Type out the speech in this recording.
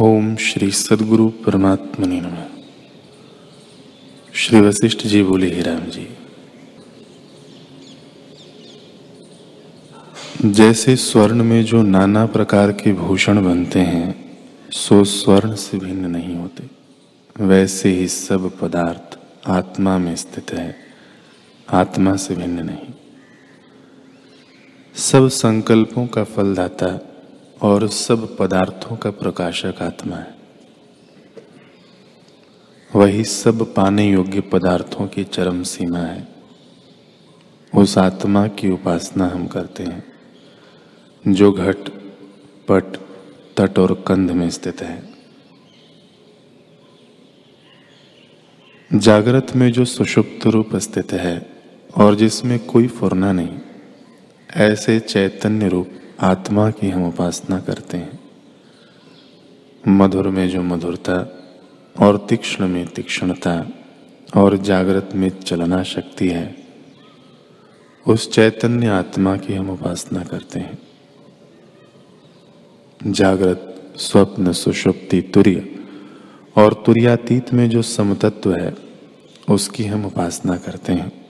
ओम श्री सदगुरु परमात्मा नम। श्री वशिष्ठ जी बोले, ही राम जी, जैसे स्वर्ण में जो नाना प्रकार के भूषण बनते हैं, सो स्वर्ण से भिन्न नहीं होते। वैसे ही सब पदार्थ आत्मा में स्थित है, आत्मा से भिन्न नहीं। सब संकल्पों का फलदाता और सब पदार्थों का प्रकाशक आत्मा है। वही सब पाने योग्य पदार्थों की चरम सीमा है। उस आत्मा की उपासना हम करते हैं, जो घट, पट, तट और कंध में स्थित है। जागृत में जो सुषुप्त रूप स्थित है और जिसमें कोई फुरना नहीं, ऐसे चैतन्य रूप आत्मा की हम उपासना करते हैं। मधुर में जो मधुरता और तीक्ष्ण में तीक्ष्णता और जागृत में चलना शक्ति है, उस चैतन्य आत्मा की हम उपासना करते हैं। जागृत, स्वप्न, सुषुप्ति, तुर्य और तुर्यातीत में जो समतत्व है, उसकी हम उपासना करते हैं।